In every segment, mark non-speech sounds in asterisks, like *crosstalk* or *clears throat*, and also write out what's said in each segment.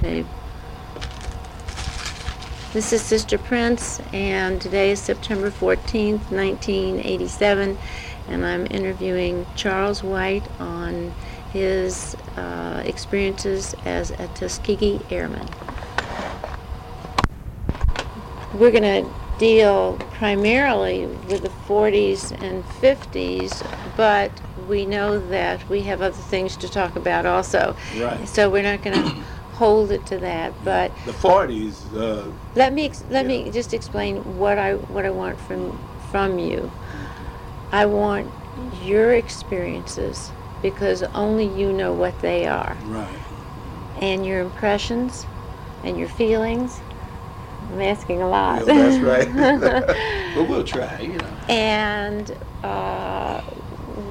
tape. This is Sister Prince, and today is September 14th, 1987, and I'm interviewing Charles White on his uh, experiences as a Tuskegee Airman. We're going to deal primarily with the 40s and 50s, but we know that we have other things to talk about also. Right. So we're not going to hold it to that, but The 40s, uh, let me ex- let Yeah. me just explain what I what I want from from you. I want your experiences because only you know what they are, right. and your impressions and your feelings. I'm asking a lot. Yeah, that's right. *laughs* *laughs* but we'll try, you know. and uh,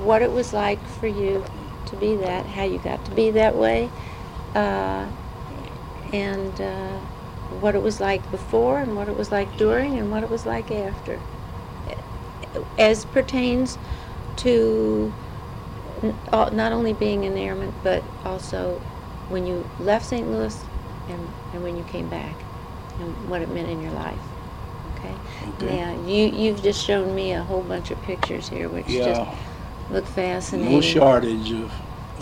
what it was like for you to be that, how you got to be that way, uh, and uh, what it was like before, and what it was like during, and what it was like after, as pertains to not only being an airman, but also when you left St. Louis and, and when you came back, and what it meant in your life. Okay. Okay. Now you you've just shown me a whole bunch of pictures here, which just Yeah, look fascinating. no shortage of,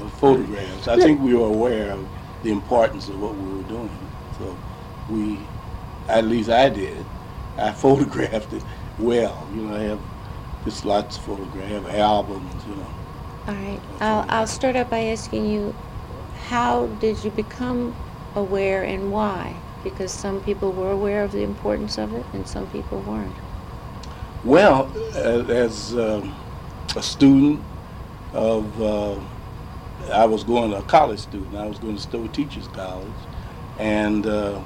of photographs. I think we were aware of the importance of what we were doing. So we, at least I did, I *laughs* photographed it well. You know, I have just lots of photographs, I have albums, you know. All right. I'll I'll start out by asking you, how did you become aware and why? Because some people were aware of the importance of it, and some people weren't. Well, as um, a student of, uh, I was going to a college student. I was going to Stowe Teachers College, and uh,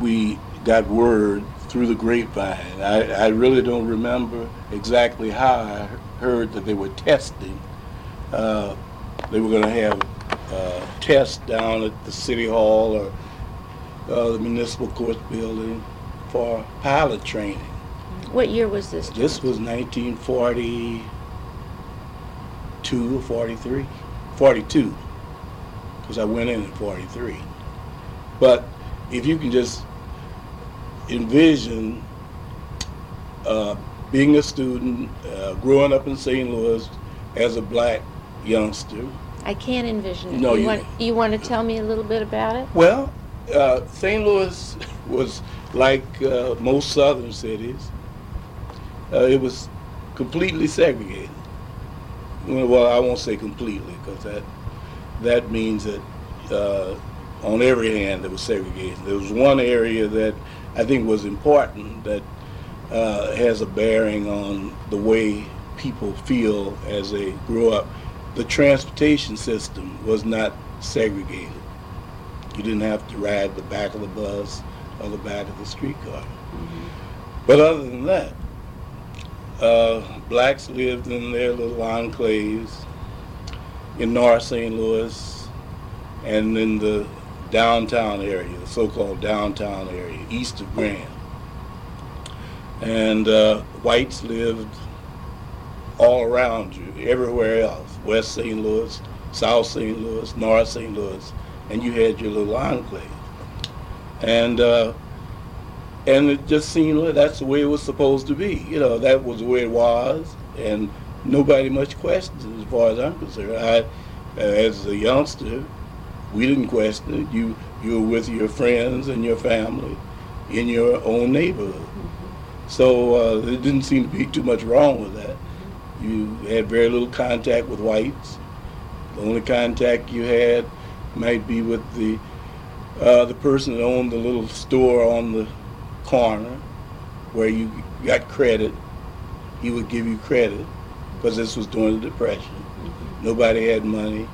we got word through the grapevine. I, I really don't remember exactly how I heard that they were testing. Uh, they were going to have uh, tests down at the city hall or uh, the municipal court building for pilot training. What year was this? This was 1942 or 43. 42, because I went in at 43. But if you can just envision uh, being a student, uh, growing up in St. Louis as a black youngster. I can't envision it. No, you, you- want you want to tell me a little bit about it? Well, uh, St. Louis *laughs* was like uh, most southern cities. Uh, it was completely segregated. Well, I won't say completely because that that means that uh, on every hand it was segregated. There was one area that I think was important that uh, has a bearing on the way people feel as they grow up. The transportation system was not segregated. You didn't have to ride the back of the bus or the back of the streetcar. But other than that, uh, blacks lived in their little enclaves in North St. Louis and in the downtown area, the so-called downtown area, east of Grand. And uh, whites lived all around you, everywhere else, West St. Louis, South St. Louis, North St. Louis, and you had your little enclave. And uh, and it just seemed like that's the way it was supposed to be. You know, that was the way it was, and nobody much questioned it as far as I'm concerned. I, as a youngster, we didn't question it. You you were with your friends and your family in your own neighborhood. So uh, there didn't seem to be too much wrong with that. You had very little contact with whites. The only contact you had might be with the uh, the person that owned the little store on the corner where you got credit. He would give you credit because this was during the Depression. Nobody had money.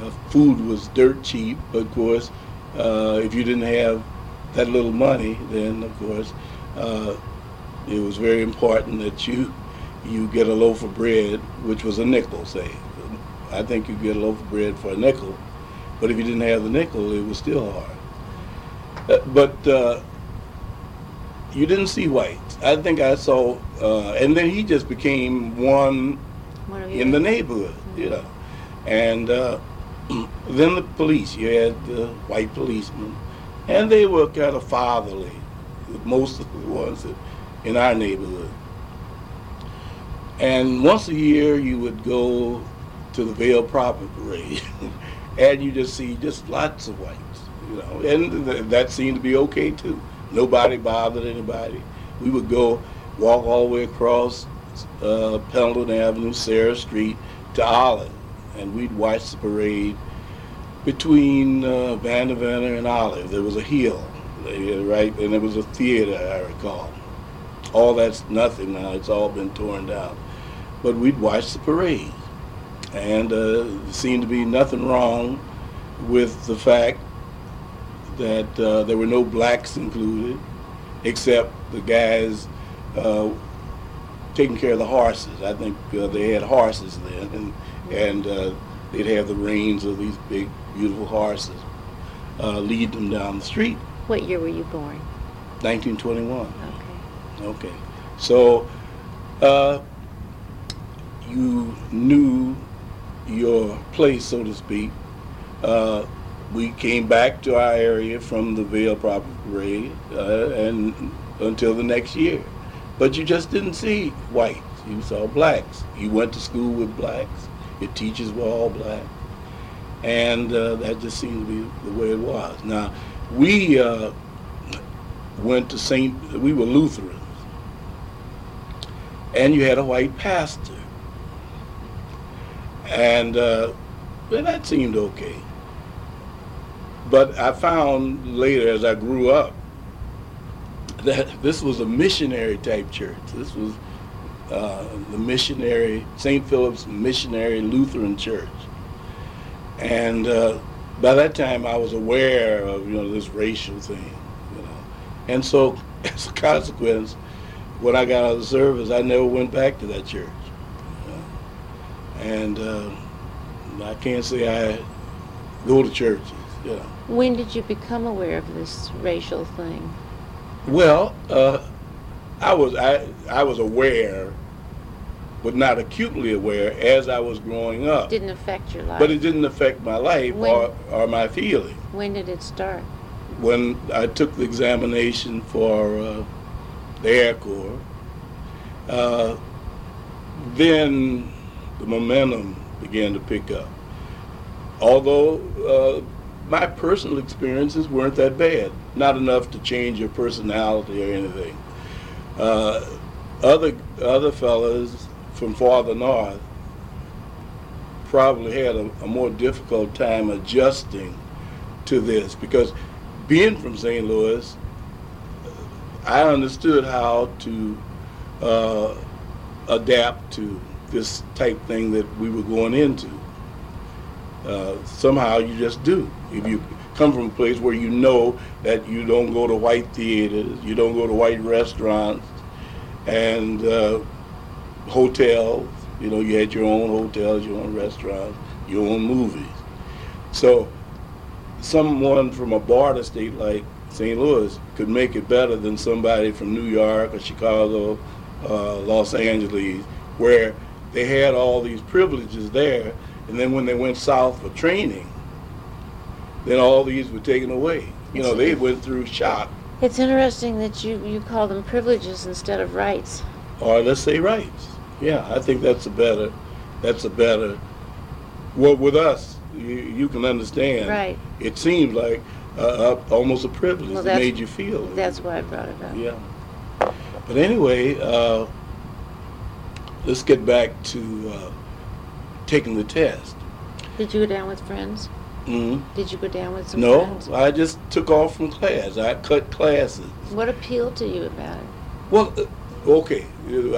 Uh, food was dirt cheap, but of course, uh, if you didn't have that little money, then of course, uh, it was very important that you you get a loaf of bread, which was a nickel, say. I think you get a loaf of bread for a nickel, but if you didn't have the nickel, it was still hard. Uh, but uh, you didn't see whites. I think I saw, uh, and then he just became one One in the neighborhood, you know. And uh, *clears throat* Then the police. You had the white policemen, and they were kind of fatherly. Most of the ones that, in our neighborhood. And once a year, you would go to the Veiled Prophet Parade, *laughs* and you just see just lots of whites, you know, and th- that seemed to be okay too. Nobody bothered anybody. We would go walk all the way across uh, Pendleton Avenue, Sarah Street to Olive, and we'd watch the parade between uh, Vandeventer and Olive. There was a hill, uh, right, and there was a theater, I recall. All that's nothing now; it's all been torn down. But we'd watch the parade, and uh, there seemed to be nothing wrong with the fact that uh, there were no blacks included, except the guys uh, taking care of the horses. I think uh, they had horses then, and, and uh, they'd have the reins of these big, beautiful horses uh, lead them down the street. What year were you born? 1921. Okay. Okay. So uh, you knew your place, so to speak. Uh, we came back to our area from the Veiled Prophet Parade uh, and until the next year. But you just didn't see whites. You saw blacks. You went to school with blacks. Your teachers were all black. And uh, that just seemed to be the way it was. Now, we uh, went to St. We were Lutherans. And you had a white pastor. And uh, well, that seemed okay. But I found later as I grew up that this was a missionary type church. This was uh, the missionary, St. Philip's Missionary Lutheran Church. And uh, by that time I was aware of, you know, this racial thing, you know. And so *laughs* as a consequence, when I got out of the service, I never went back to that church. And uh, I can't say I go to churches, you know. When did you become aware of this racial thing? Well, uh, I was I I was aware, but not acutely aware as I was growing up. Didn't affect your life. But it didn't affect my life When- or, or my feelings. when did it start? When I took the examination for uh, the Air Corps, uh, then the momentum began to pick up. Although uh, my personal experiences weren't that bad, not enough to change your personality or anything. Uh, other other fellas from farther north probably had a, a more difficult time adjusting to this because being from St. Louis, I understood how to uh, adapt to this type thing that we were going into. Uh, somehow you just do. If you come from a place where you know that you don't go to white theaters, you don't go to white restaurants, and uh, hotels, you know, you had your own hotels, your own restaurants, your own movies. So someone from a border state like St. Louis could make it better than somebody from New York or Chicago, uh, Los Angeles, where they had all these privileges there, and then when they went south for training, then all these were taken away. You know, they went through shock, It's interesting that you, you call them privileges instead of rights. or let's say rights. Yeah, I think that's a better, that's a better. Well, with us, you, you can understand. Right. It seems like uh, uh, almost a privilege Well, that made you feel. That's why I brought it up. Yeah. But anyway, uh, let's get back to uh, taking the test. Did you go down with friends? hmm Did you go down with some No, friends? I just took off from class. I cut classes. What appealed to you about it? Well, uh, okay,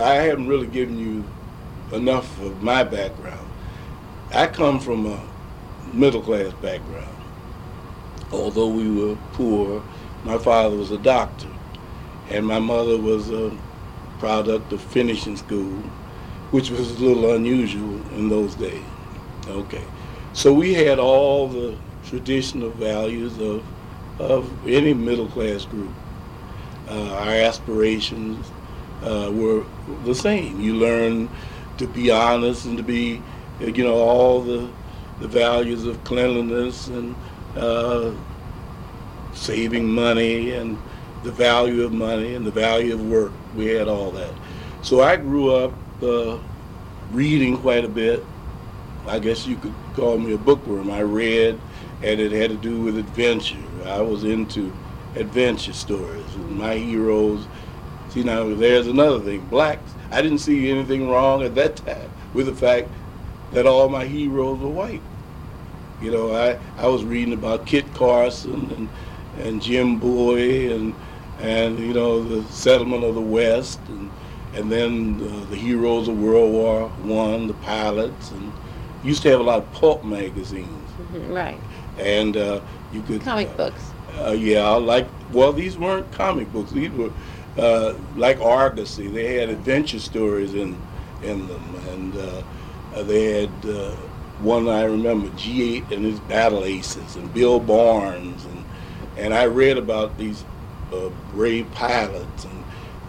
I haven't really given you enough of my background. I come from a middle class background. Although we were poor, my father was a doctor, and my mother was a product of finishing school, which was a little unusual in those days. Okay, so we had all the traditional values of of any middle class group. Uh, our aspirations uh, were the same. You learn to be honest and to be, you know, all the the values of cleanliness and uh, saving money and the value of money and the value of work. We had all that. So I grew up reading quite a bit. I guess you could call me a bookworm. I read, and it had to do with adventure. I was into adventure stories. My heroes, see now there's another thing. Blacks, I didn't see anything wrong at that time with the fact that all my heroes were white. You know, I, I was reading about Kit Carson and, and Jim Bowie and, and, you know, the settlement of the West and, and then uh, the heroes of World War One, the pilots, and used to have a lot of pulp magazines. Mhm, Right. And uh, you could Comic uh, books. uh, yeah, like well, these weren't comic books. These were uh, like Argosy. They had adventure stories in in them, and they had uh, one I remember, G8 and his Battle Aces, and Bill Barnes, and and I read about these uh, brave pilots, and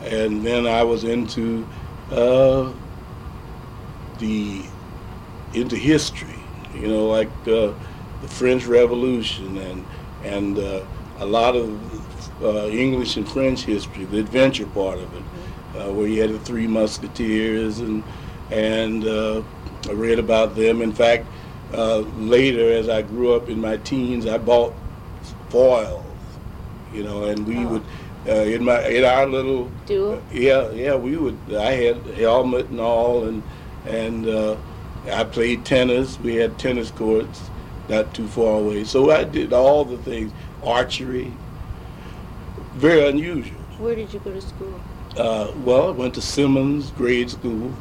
and then I was into uh, the into history, you know, like uh, the French Revolution and and uh, a lot of uh, English and French history, the adventure part of it, uh, where you had the Three Musketeers and and uh, I read about them. In fact, uh, later as I grew up in my teens, I bought foils, you know, and we Oh. would uh, in my in our little Duel? yeah, yeah, we would. I had helmet and all, and and uh, I played tennis. We had tennis courts not too far away, so I did all the things. Archery, very unusual. Where did you go to school? Uh, well, I went to Simmons grade school,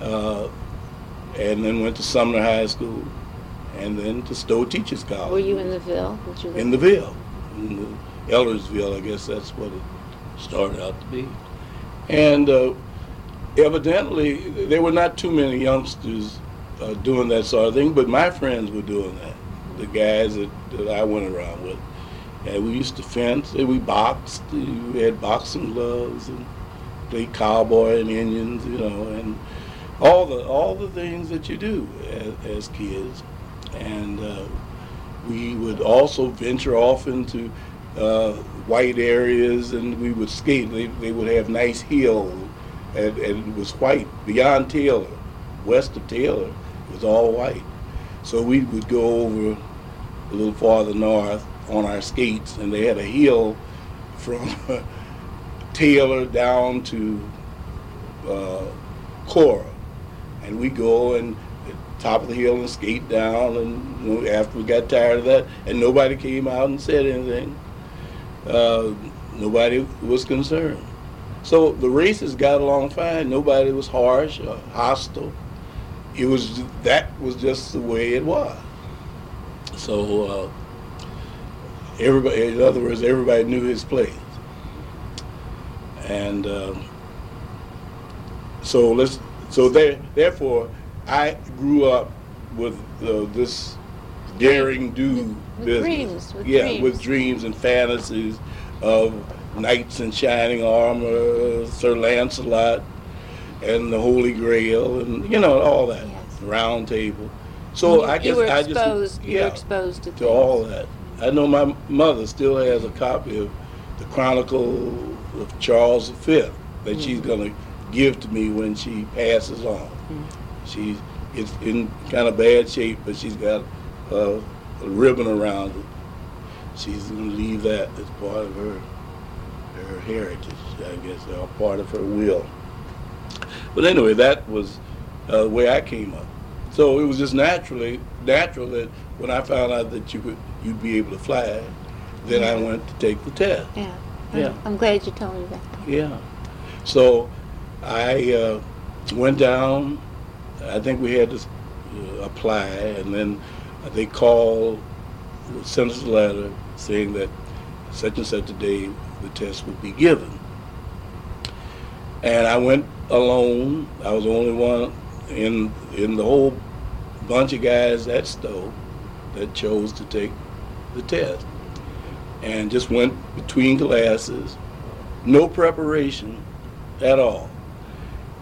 uh, and then went to Sumner High School, and then to Stowe Teachers College. Were you in the Ville? You in the Ville, in the Elleardsville, I guess that's what it started out to be. And uh, evidently, there were not too many youngsters uh, doing that sort of thing, but my friends were doing that. The guys that, that I went around with, and we used to fence, and we boxed. We had boxing gloves and played cowboy and Indians, you know, and all the all the things that you do as, as kids, and. Uh, we would also venture off into uh, white areas and we would skate. They, they would have nice hills and, and it was white beyond Taylor, west of Taylor, it was all white. So we would go over a little farther north on our skates and they had a hill from *laughs* Taylor down to uh, Cora. And we go and top of the hill and skate down and you know, after we got tired of that and nobody came out and said anything. Uh, nobody was concerned. So the races got along fine. Nobody was harsh or hostile. It was that was just the way it was. So uh, everybody, in other words, everybody knew his place. And um, so let's so there therefore I grew up with uh, this daring do With business. dreams, with yeah, dreams. with dreams and fantasies of knights in shining armor, Sir Lancelot, and the Holy Grail, and you know all that Yes. round table. So you, I guess I just yeah exposed to, to all that. I know my mother still has a copy of the Chronicle of Charles V that she's Mm-hmm. going to give to me when she passes on. Mm. She's it's in kind of bad shape, but she's got uh, a ribbon around it. She's going to leave that as part of her her heritage, I guess, or part of her will. But anyway, that was uh, the way I came up. So it was just naturally natural that when I found out that you could you'd be able to fly, then I went to take the test. Yeah. Yeah. I'm, I'm glad you told me that. Yeah. So I uh, went down. I think we had to uh, apply, and then they called, sent us a letter saying that such and such a day the test would be given. And I went alone. I was the only one in in the whole bunch of guys at Stowe that chose to take the test, and just went between classes no preparation at all.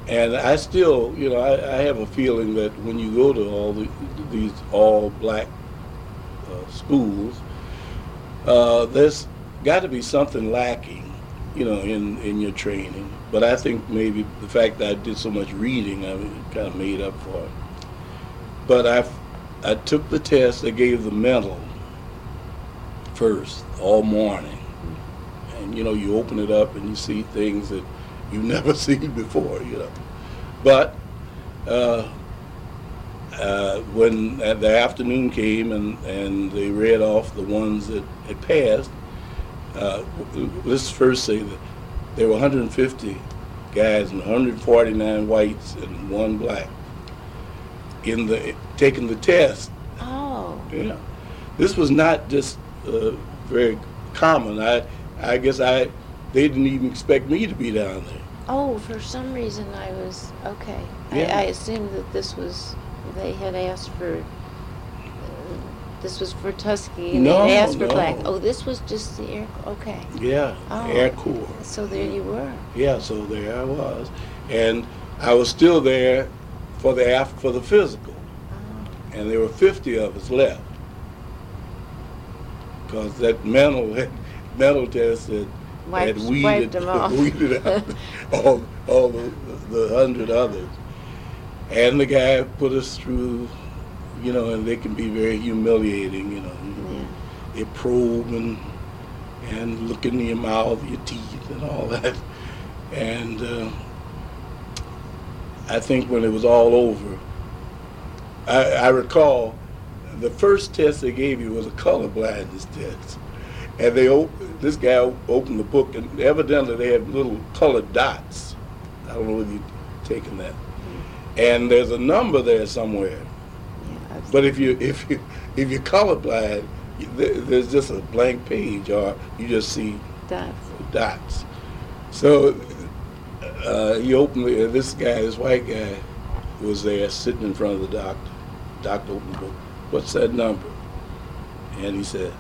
And I still, you know, I, I have a feeling that when you go to all the, these all black uh, schools, uh, there's got to be something lacking, you know, in, in your training. But I think maybe the fact that I did so much reading, I mean, kind of made up for it. But I, I took the test. They gave the mental first all morning, and you know, you open it up and you see things that you've never *laughs* seen before, you know. But uh, uh, when the afternoon came and, and they read off the ones that had passed, uh, let's first say that there were 150 guys and 149 whites and one black in the taking the test. Oh. Yeah, this was not just uh, very common. I I guess I they didn't even expect me to be down there. Oh, for some reason I was okay. Yeah. I, I assumed that this was they had asked for. Uh, this was for Tuskegee, and No, they asked for no. black. Oh, this was just the air. Okay, Yeah, Oh. Air Corps. so there you were. Yeah, so there I was, and I was still there for the af- for the physical, Oh. and there were 50 of us left because that mental mental test had, had Wiped- weeded wiped 'em off. *laughs* weeded out *laughs* all all the, the hundred others, and the guy put us through, you know, and they can be very humiliating, you know. Yeah. They probe and and look in your mouth, your teeth, and all that. And uh, I think when it was all over, I, I recall the first test they gave you was a color blindness test, and they op- this guy opened the book, and evidently they had little colored dots. I don't know whether you've taken that. And there's a number there somewhere. Yeah, But if you if you if you're colorblind, there's just a blank page, or you just see Dots. dots. So uh, he opened the, this guy, this white guy, was there sitting in front of the doctor. Doctor opened the book. What's that number? And he said,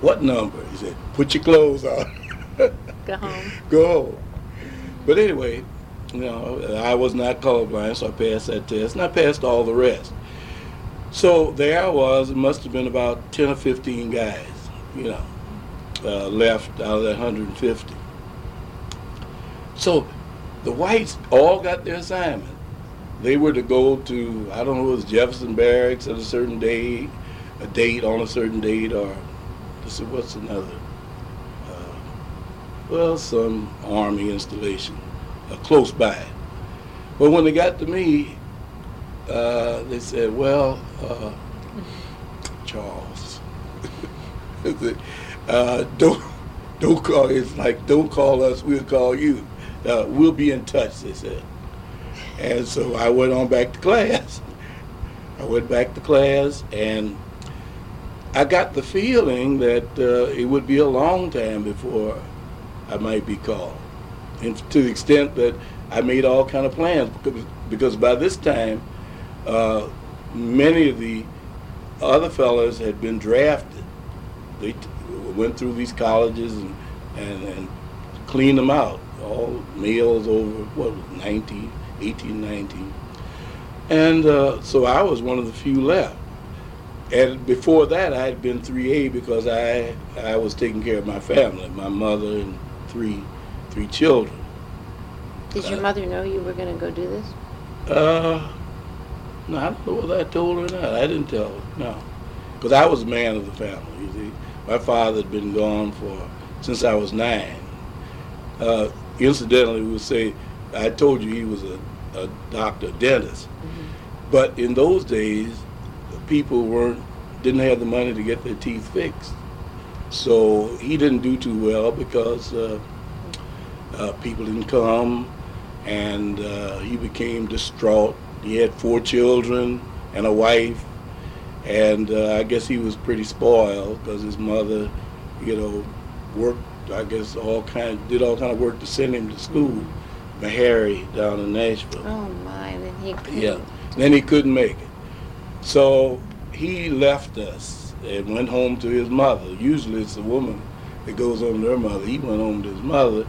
"What number?" He said, "Put your clothes on." Go home. *laughs* Go home. But anyway, you know, I was not colorblind, so I passed that test, and I passed all the rest. So there I was. It must have been about ten or fifteen guys, you know, uh, left out of that 150. So the whites all got their assignment. They were to go to I don't know, it was Jefferson Barracks at a certain day, a date on a certain date, or let's see, what's another? Uh, well, some army installation uh, close by. But when they got to me, uh, they said, "Well, uh, Charles, *laughs* said, uh, don't don't call." It's like, "Don't call us. We'll call you. Uh, we'll be in touch." They said. And so I went on back to class. *laughs* I went back to class, and I got the feeling that uh, it would be a long time before I might be called, and to the extent that I made all kind of plans because, by this time, uh, many of the other fellows had been drafted. They t- went through these colleges and, and, and cleaned them out. All males over what was it, 19, 18, 19. And uh, so I was one of the few left. And before that, I had been 3A because I I was taking care of my family, my mother and three three children. Did your Uh, mother know you were going to go do this? Uh, no, I don't know whether I told her or not. I didn't tell her, no. Because I was the man of the family, you see. My father had been gone for, since I was nine. Uh, incidentally, we would say, I told you he was a, a doctor, dentist. But in those days, people weren't, didn't have the money to get their teeth fixed. So he didn't do too well because uh, uh, people didn't come, and uh, he became distraught. He had four children and a wife, and uh, I guess he was pretty spoiled because his mother, you know, worked. I guess all kind did all kind of work to send him to school. Harry down in Nashville. Oh my! Then he couldn't. Yeah. Then he couldn't make it. So he left us and went home to his mother. Usually it's the woman that goes home to her mother. He went home to his mother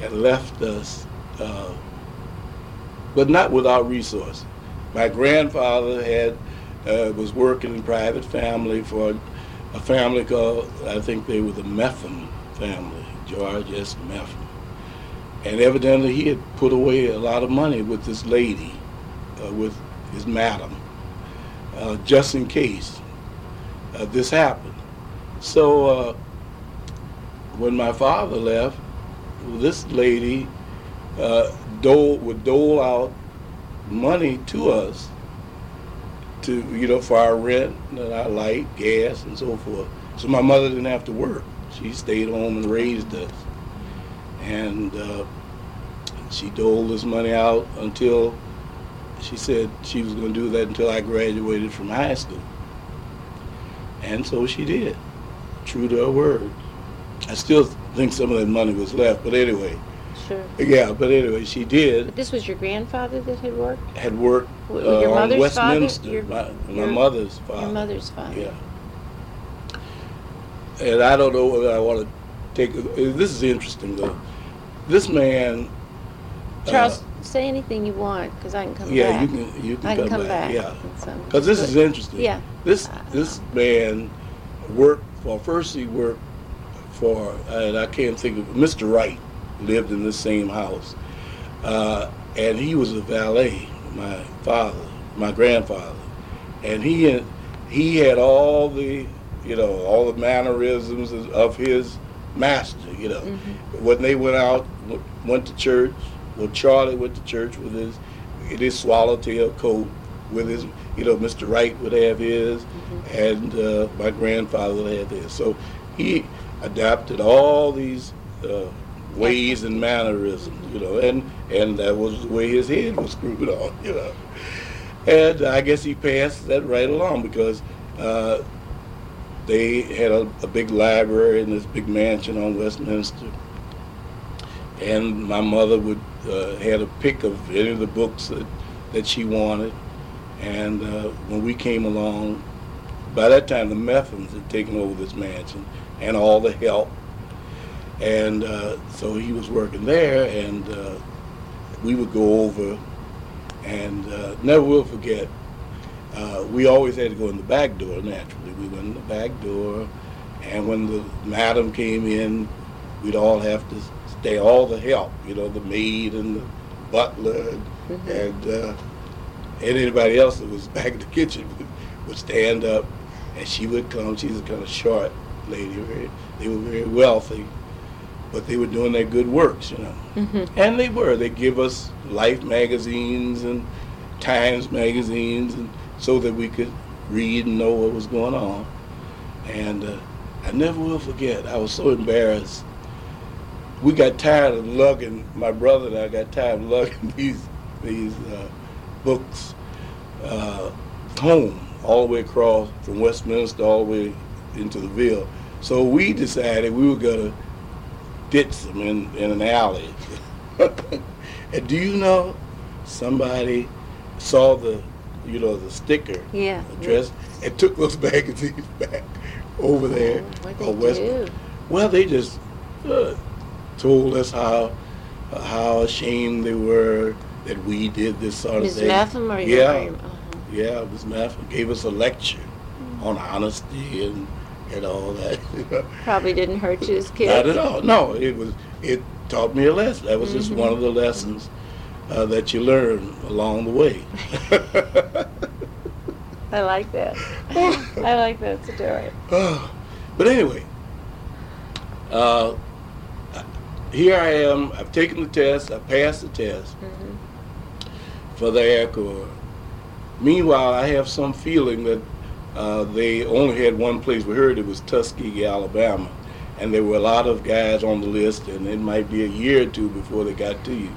and left us uh, but not without resources. My grandfather had uh, was working in private family for a family called I think they were the Metham family, George S. Metham, and evidently he had put away a lot of money with this lady, uh, with his madam, uh, just in case uh, this happened. So uh, when my father left, this lady uh, dole, would dole out money to us to you know for our rent and our light, gas, and so forth. So my mother didn't have to work; she stayed home and raised us, and uh, she doled this money out until she said she was going to do that until I graduated from high school, and so she did, true to her word. I still think some of that money was left, but anyway. Sure. Yeah, but anyway, she did. But this was your grandfather that had worked? Had worked uh, your on mother's father? Westminster. Your- my, my your- mother's father. Your mother's father? Yeah. And I don't know whether I want to take. This is interesting though. This man. uh, Charles, say anything you want, because I can come yeah, back. Yeah, you can. You can I come, can come back. Yeah. Because this is interesting. Yeah. This this man worked for first he worked for and I can't think of Mr. Wright lived in the same house, uh, and he was a valet. My father, my grandfather, and he had, he had all the you know all the mannerisms of- of his master. You know, when they went out, went to church. Well, Charlie went to church with his his swallowtail coat with his, you know, Mr. Wright would have his, and uh, my grandfather would have his. So he adapted all these uh, ways and mannerisms, you know, and and that was the way his head was screwed *laughs* on, you know. And I guess he passed that right along because uh, they had a, a big library in this big mansion on Westminster and my mother would uh, had a pick of any of the books that, that she wanted. And uh, when we came along, by that time the Methans had taken over this mansion and all the help. And uh, so he was working there, and uh, we would go over, and uh, never will forget. Uh, we always had to go in the back door. Naturally, we went in the back door, and when the madam came in, we'd all have to stay. All the help, you know, the maid and the butler, and, and, uh, and anybody else that was *laughs* back in the kitchen would, would stand up, and she would come. She's a kind of short lady. Very, they were very wealthy, but they were doing their good works, you know. Mhm. And they were. They give us Life magazines and Times magazines, and so that we could read and know what was going on. And uh, I never will forget. I was so embarrassed. We got tired of lugging. My brother and I got tired of lugging *laughs* these these uh, books uh, home all the way across from Westminster all the way into the Ville. So we decided we were gonna ditch them in, in an alley. *laughs* and do you know, somebody saw the, you know, the sticker Yeah. address and took those *laughs* magazines back over there. Oh, What'd on West- do? Well, they just uh, told us how how ashamed they were that we did this sort of Ms. thing. Metham or your Yeah. uh-huh. Yeah, Ms. Matham gave us a lecture Mm. on honesty and, and all that. *laughs* Probably didn't hurt you as a kid. Not at all. No, it was. It taught me a lesson. That was just Mhm. one of the lessons uh, that you learn along the way. *laughs* I like that. *laughs* I like that story. *sighs* but anyway, uh, here I am. I've taken the test. I passed the test Mhm. for the Air Corps. Meanwhile, I have some feeling that uh, they only had one place. We heard it was Tuskegee, Alabama, and there were a lot of guys on the list, and it might be a year or two before they got to you.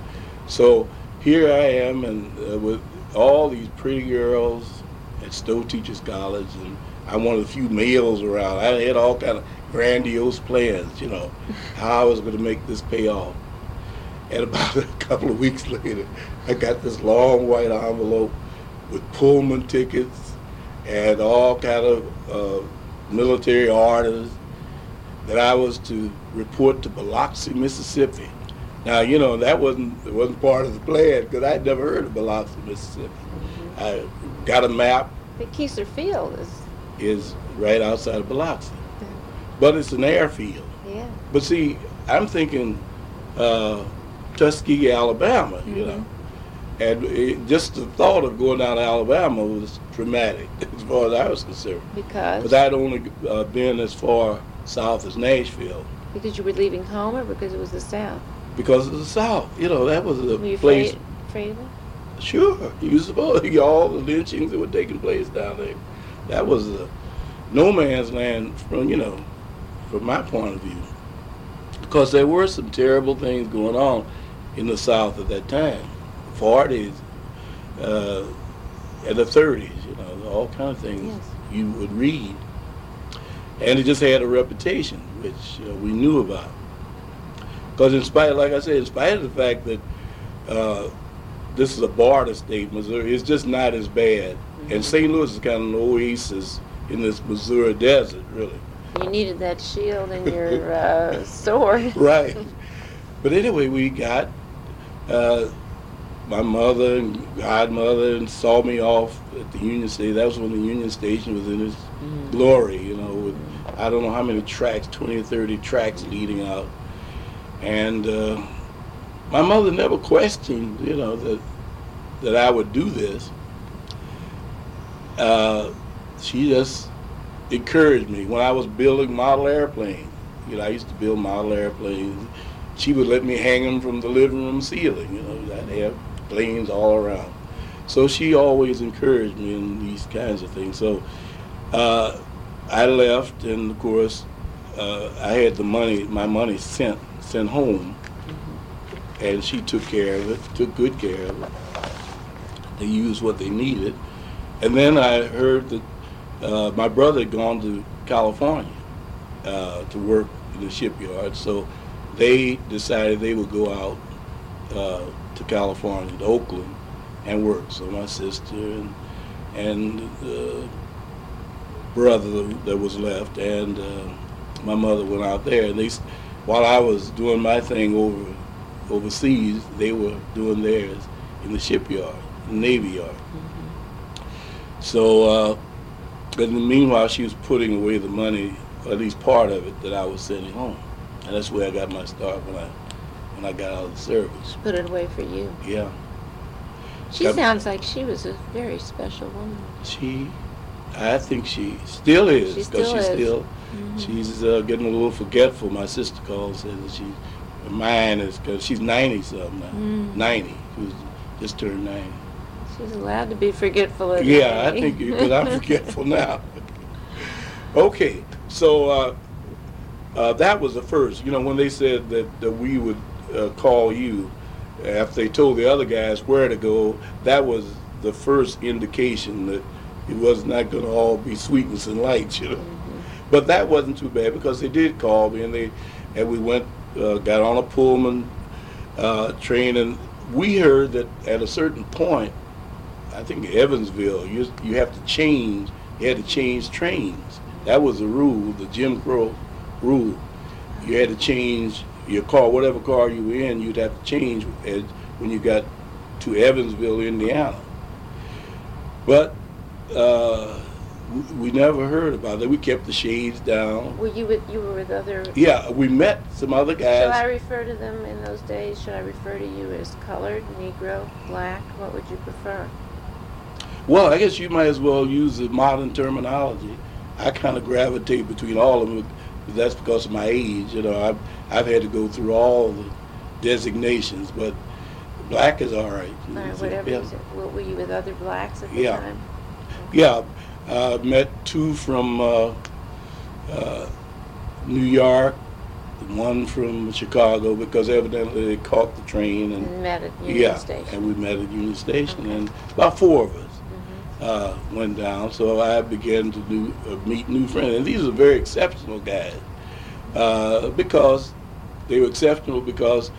So here I am, and uh, with all these pretty girls at Stowe Teachers College, and I'm one of the few males around. I had all kind of grandiose plans, you know, how I was going to make this pay off. And about a couple of weeks later, I got this long white envelope with Pullman tickets and all kind of uh, military orders that I was to report to Biloxi, Mississippi Now you know that wasn't it wasn't part of the plan because I'd never heard of Biloxi, Mississippi. I got a map But Keesler Field is, is right outside of Biloxi, but it's an airfield. yeah. But see, I'm thinking uh, Tuskegee, Alabama, you know. And it, just the thought of going down to Alabama was traumatic *laughs* as far as I was concerned. Because? Because I'd only uh, been as far south as Nashville Because you were leaving home or because it was the South? because of the South. You know, that was the Were you place. afraid, afraid of it? Sure, you supposed *laughs* all the lynchings that were taking place down there. That was a no man's land from you know, from my point of view, because there were some terrible things going on in the South at that time, forties, uh, and the thirties. You know, all kind of things Yes. you would read, and it just had a reputation which uh, we knew about. Because in spite, like I said, in spite of the fact that uh, this is a border state, Missouri. It's just not as bad. And St. Louis is kind of an oasis in this Missouri desert, really. You needed that shield and your *laughs* uh, sword. Right. But anyway, we got uh, my mother and godmother and saw me off at the Union Station. That was when the Union Station was in its glory, you know, with I don't know how many tracks, 20 or 30 tracks leading out. And uh, my mother never questioned, you know, that that I would do this. Uh, she just encouraged me when I was building model airplanes. You know, I used to build model airplanes. She would let me hang them from the living room ceiling. You know, I'd have planes all around. So she always encouraged me in these kinds of things. So uh, I left, and of course, uh, I had the money, my money sent sent home, and she took care of it, took good care of it. They used what they needed, and then I heard that uh, my brother had gone to California uh, to work in the shipyard, so they decided they would go out uh, to California, to Oakland, and work. So my sister and and the brother that was left and uh, my mother went out there, and they, while I was doing my thing over overseas, they were doing theirs in the shipyard, the Navy Yard. So, uh, but in the meanwhile, she was putting away the money, or at least part of it, that I was sending home, and that's where I got my start when I when I got out of the service. Put it away for you. Yeah, She sounds like she was a very special woman. she, I think she still is, She because still she's is. still Mhm. she's uh, getting a little forgetful. My sister calls says that she, her mind is because she's ninety something now, Mm. ninety, she was just turned ninety. She's allowed to be forgetful. at Yeah, I 90. think because I'm forgetful *laughs* now. okay, so uh, uh, that was the first. You know, when they said that, that we would uh, call you after they told the other guys where to go, that was the first indication that it was not going to all be sweetness and lights. You know, but that wasn't too bad because they did call me and they and we went uh, got on a Pullman uh, train and we heard that at a certain point I think Evansville, you you have to change. You had to change trains. That was the rule, the Jim Crow rule. You had to change your car, whatever car you were in. You'd have to change as, when you got to Evansville, Indiana. But uh, we, never heard about it. We kept the shades down. Were you with you were with other? Yeah, we met some other guys. Should I refer to them in those days? Should I refer to you as colored, Negro, black? What would you prefer? Well, I guess you might as well use the modern terminology. I kind of gravitate between all of them. That's because of my age. You know, I've I've had to go through all the designations, but black is all right. All right, whatever Yeah. you said. Were were you with other blacks at the Yeah. time? Yeah, I met two from uh, uh, New York, one from Chicago, because evidently they caught the train and And met at Union yeah, Station. and we met at Union Station, Okay. and about four of us. Uh, went down. So I began to do uh, meet new friends, and these are very exceptional guys uh, because they were exceptional because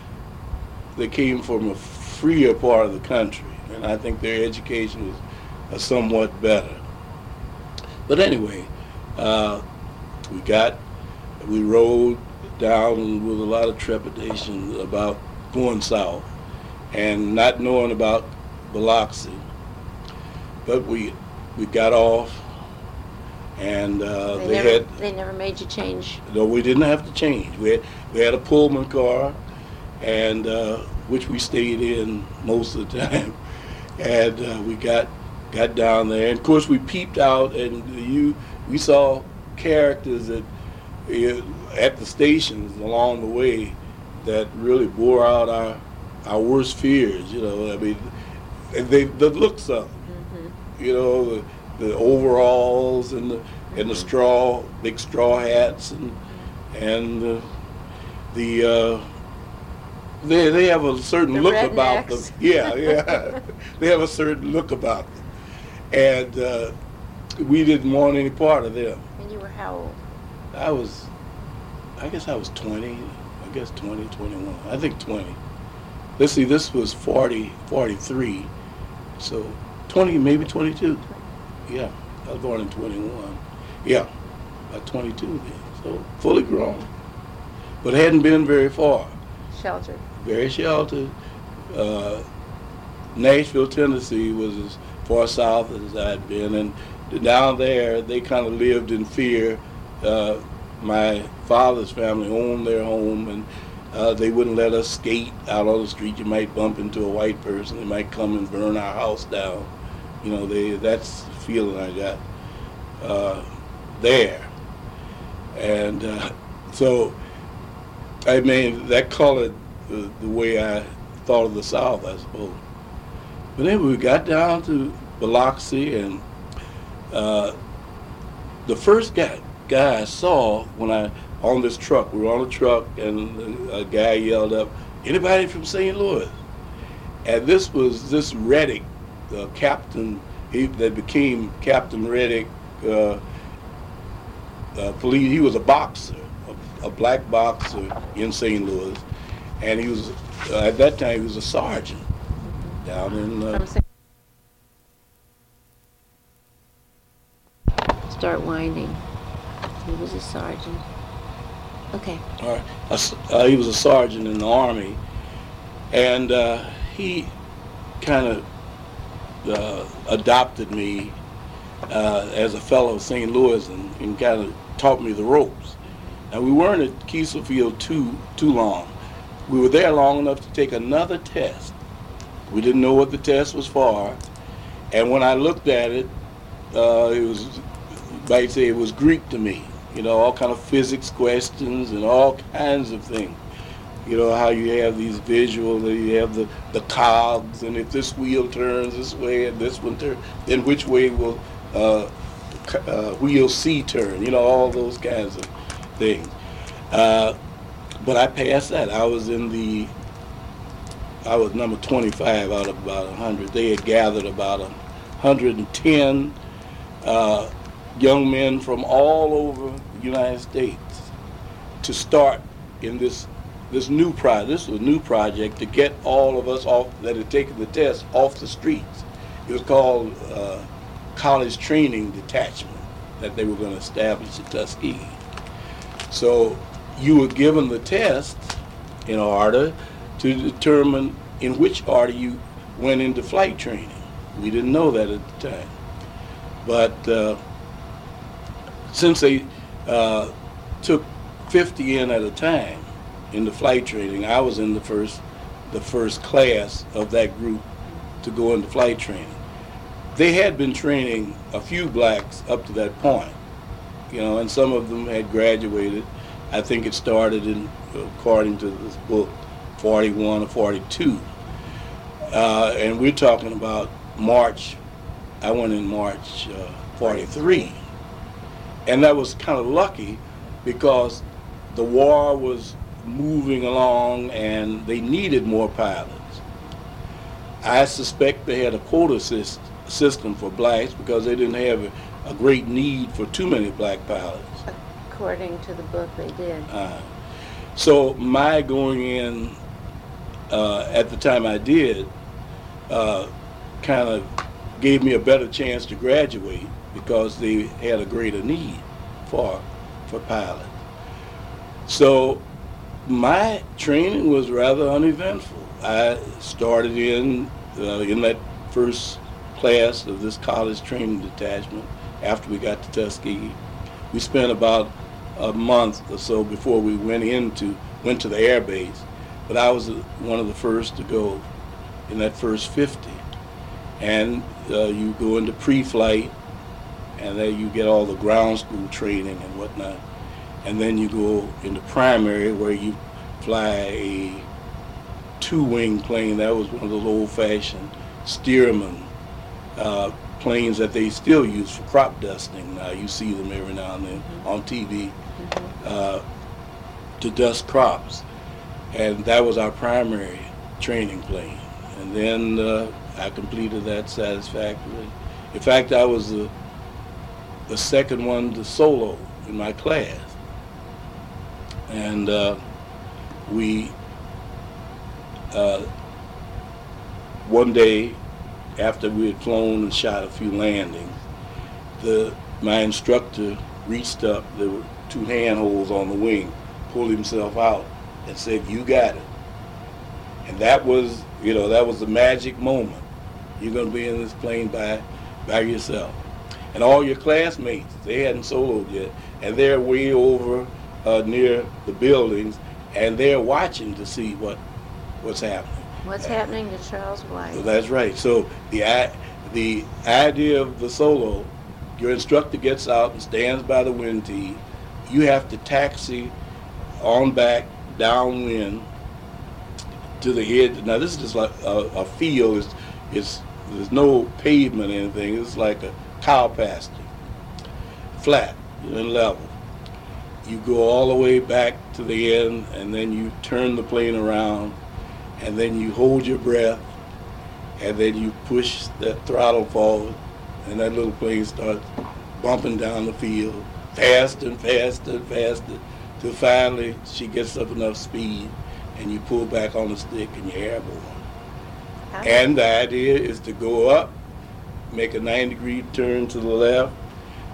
they came from a freer part of the country, and I think their education was uh, somewhat better. But anyway, uh, we got we rode down with a lot of trepidation about going south and not knowing about Biloxi. But we we got off, and uh, They they, never, had they never made you change. no, we didn't have to change. We had, we had a Pullman car, and uh, which we stayed in most of the *laughs* time, and uh, we got got down there. And of course, we peeped out, and you we saw characters that uh, at the stations along the way that really bore out our our worst fears. You know, I mean, and they the looks of them you know, the, the overalls and the and the straw, big straw hats, and and uh, the uh, they they have a certain The look about them. *laughs* Yeah, yeah, they have a certain look about them, and uh, we didn't want any part of them. And you were how old? I was, I guess I was 20, I guess 20, 21, I think 20. Let's see, this was 40, 43, so 20, maybe 22. Yeah, I was born in 21. Yeah, about 22 then, so fully grown. But hadn't been very far, Sheltered. very sheltered. Uh, Nashville, Tennessee was as far south as I'd been, and down there they kind of lived in fear. Uh, my father's family owned their home, and uh, they wouldn't let us skate out on the street. You might bump into a white person; they might come and burn our house down. You know, they that's the feeling I got uh, there, and uh, so I mean that colored the, the way I thought of the South, I suppose. But then we got down to Biloxi, and uh, the first guy guy I saw when I on this truck, we were on a truck, and a guy yelled up, "Anybody from St. Louis?" And this was this Reddick, uh, Captain he, that became Captain Reddick. Uh, uh, police. He was a boxer, a, a black boxer in St. Louis, and he was uh, at that time he was a sergeant down in. Uh, Start winding. He was a sergeant. Okay. All right. Uh, he was a sergeant in the army, and uh, he kind of uh, adopted me uh, as a fellow of St. Louis and, and kind of taught me the ropes. And we weren't at Keesler Field too too long. We were there long enough to take another test. We didn't know what the test was for, and when I looked at it, uh, it was, might say, it was Greek to me you know, all kind of physics questions and all kinds of things. You know, how you have these visuals, you have the, the cogs, and if this wheel turns this way and this one turns, then which way will uh, uh, wheel C turn? You know, all those kinds of things. Uh, but I passed that. I was in the, I was number 25 out of about 100. They had gathered about 110 uh, young men from all over the United States to start in this this new project. This was a new project to get all of us off that had taken the test off the streets. It was called uh, College Training Detachment that they were going to establish at Tuskegee. So you were given the test in order to determine in which order you went into flight training. We didn't know that at the time. But uh, since they uh, took 50 in at a time in the flight training, I was in the first the first class of that group to go into flight training. They had been training a few blacks up to that point, you know, and some of them had graduated. I think it started in, according to this book, 41 or 42. Uh, and we're talking about March, I went in March uh, 43. And that was kind of lucky because the war was moving along and they needed more pilots. I suspect they had a quota sys- system for blacks because they didn't have a, a great need for too many black pilots. According to the book, they did. Uh, so my going in uh, at the time I did uh, kind of gave me a better chance to graduate because they had a greater need for for pilots. So My training was rather uneventful. I started in uh, in that first class of this college training detachment after we got to Tuskegee. We spent about a month or so before we went into went to the air base, but I was one of the first to go in that first 50. And uh, you go into pre-flight, and then you get all the ground school training and whatnot. And then you go into primary where you fly a two-wing plane. That was one of those old-fashioned Stearman uh, planes that they still use for crop dusting. Now you see them every now and then mm-hmm. on TV mm-hmm. uh, to dust crops, and that was our primary training plane. And then uh, I completed that satisfactorily. In fact, I was the the second one to solo in my class, and uh, we uh, one day after we had flown and shot a few landings, the my instructor reached up. There were two handholds on the wing, pulled himself out, and said, "You got it." And that was, you know, that was the magic moment. You're going to be in this plane by by yourself, and all your classmates they hadn't soloed yet, and they're way over uh, near the buildings, and they're watching to see what what's happening. What's happening to Charles White? That's right. So the the idea of the solo, your instructor gets out and stands by the wind tee. You have to taxi on back downwind to the head. Now this is just like a, a field. It's, it's there's no pavement or anything. It's like a cow pasture, flat and level. You go all the way back to the end, and then you turn the plane around and then you hold your breath, and then you push that throttle forward, and that little plane starts bumping down the field, faster and faster and faster, till finally she gets up enough speed, and you pull back on the stick and you're airborne. And the idea is to go up, make a 90 degree turn to the left,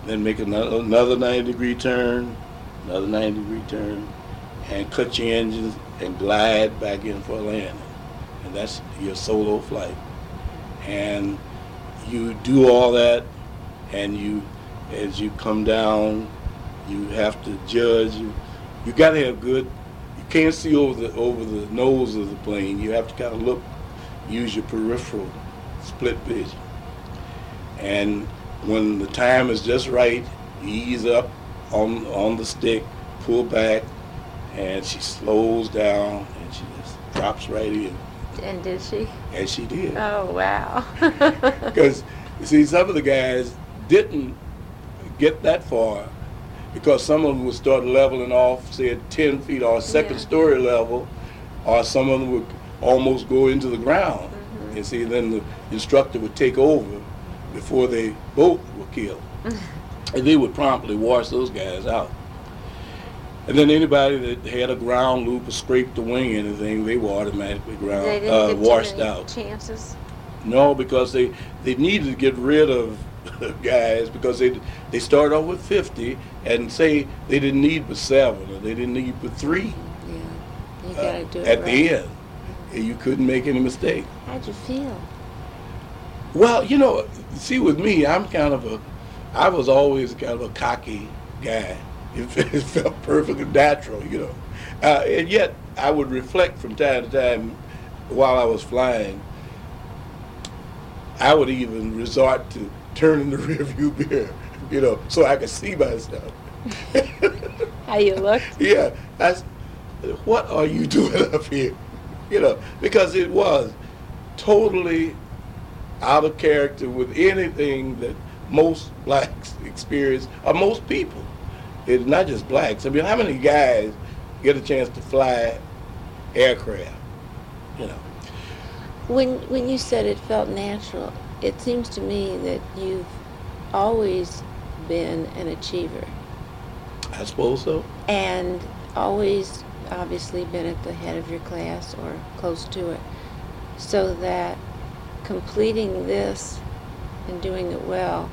then make another, another 90 degree turn, another 90 degree turn, and cut your engines and glide back in for a landing. And that's your solo flight. And you do all that, and you, as you come down, you have to judge. You, you got to have good. You can't see over the over the nose of the plane. You have to kind of look, use your peripheral split vision. And when the time is just right, ease up on on the stick, pull back, and she slows down and she just drops right in. And did she? And she did. Oh wow! *laughs* Because you see, some of the guys didn't get that far because some of them would start leveling off, say at 10 feet or second yeah. story level, or some of them would almost go into the ground. Mm-hmm. And see, then the instructor would take over before they both were killed. *laughs* and they would promptly wash those guys out. And then anybody that had a ground loop or scraped the wing or anything, they were automatically ground they uh, washed out. Chances. No, because they they needed to get rid of *laughs* guys because they they started off with 50 and say they didn't need but seven or they didn't need but three. Yeah, you gotta uh, do it at right. the end. You couldn't make any mistake. How'd you feel? Well, you know, see, with me, I'm kind of a, I was always kind of a cocky guy. *laughs* It, it felt perfectly natural, you know. Uh, and yet, I would reflect from time to time while I was flying. I would even resort to turning the *laughs* rearview mirror, you know, so I could see myself. *laughs* How you look? Yeah. I, what are you doing up here? You know, because it was totally out of character with anything that most *laughs* blacks experience, or most people it's not just blacks. I mean, how many guys get a chance to fly aircraft? You know. When when you said it felt natural, it seems to me that you've always been an achiever. I suppose so. And always obviously been at the head of your class or close to it. So that completing this and doing it well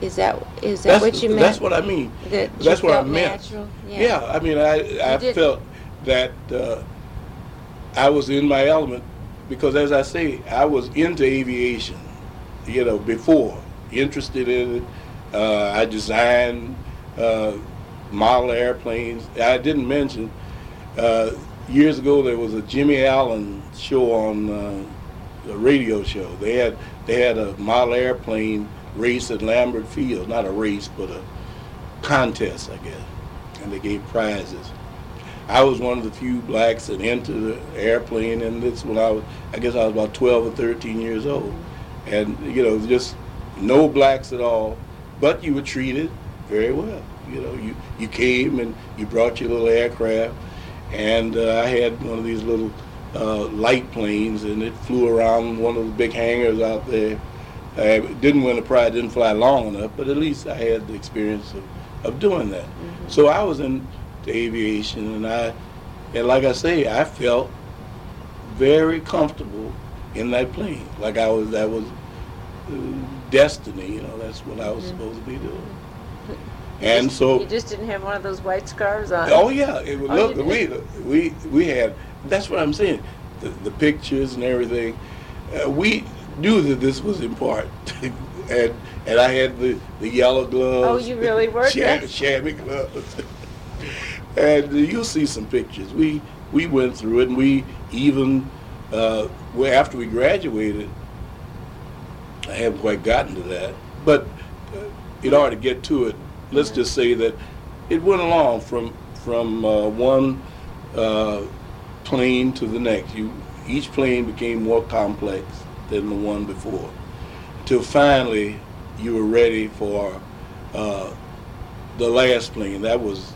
is that is that that's, what you meant? That's what I mean. That that's what I meant. Natural? Yeah. yeah. I mean, I I felt that uh, I was in my element because, as I say, I was into aviation, you know, before, interested in it. Uh, I designed uh, model airplanes. I didn't mention uh, years ago there was a Jimmy Allen show on uh, a radio show. They had they had a model airplane race at Lambert Field, not a race, but a contest, I guess, and they gave prizes. I was one of the few blacks that entered the airplane, and this when I was, I guess I was about 12 or 13 years old, and you know, just no blacks at all, but you were treated very well. You know, you you came and you brought your little aircraft, and uh, I had one of these little uh, light planes, and it flew around one of the big hangars out there. I didn't win a prize, didn't fly long enough, but at least I had the experience of, of doing that. Mm-hmm. So I was in aviation, and I, and like I say, I felt very comfortable in that plane. Like I was, that was uh, destiny. You know, that's what I was mm-hmm. supposed to be doing. And just, so you just didn't have one of those white scarves on. Oh yeah, it, oh, look, we we we had. That's what I'm saying. The, the pictures and everything. Uh, we knew that this was important, *laughs* and and I had the, the yellow gloves. Oh, you really were. *laughs* Chamois, chamois gloves. *laughs* and you'll see some pictures. We we went through it, and we even uh, well, after we graduated, I haven't quite gotten to that, but uh, in order to get to it, let's just say that it went along from from uh, one uh, plane to the next. You each plane became more complex than the one before, till finally you were ready for uh, the last plane. That was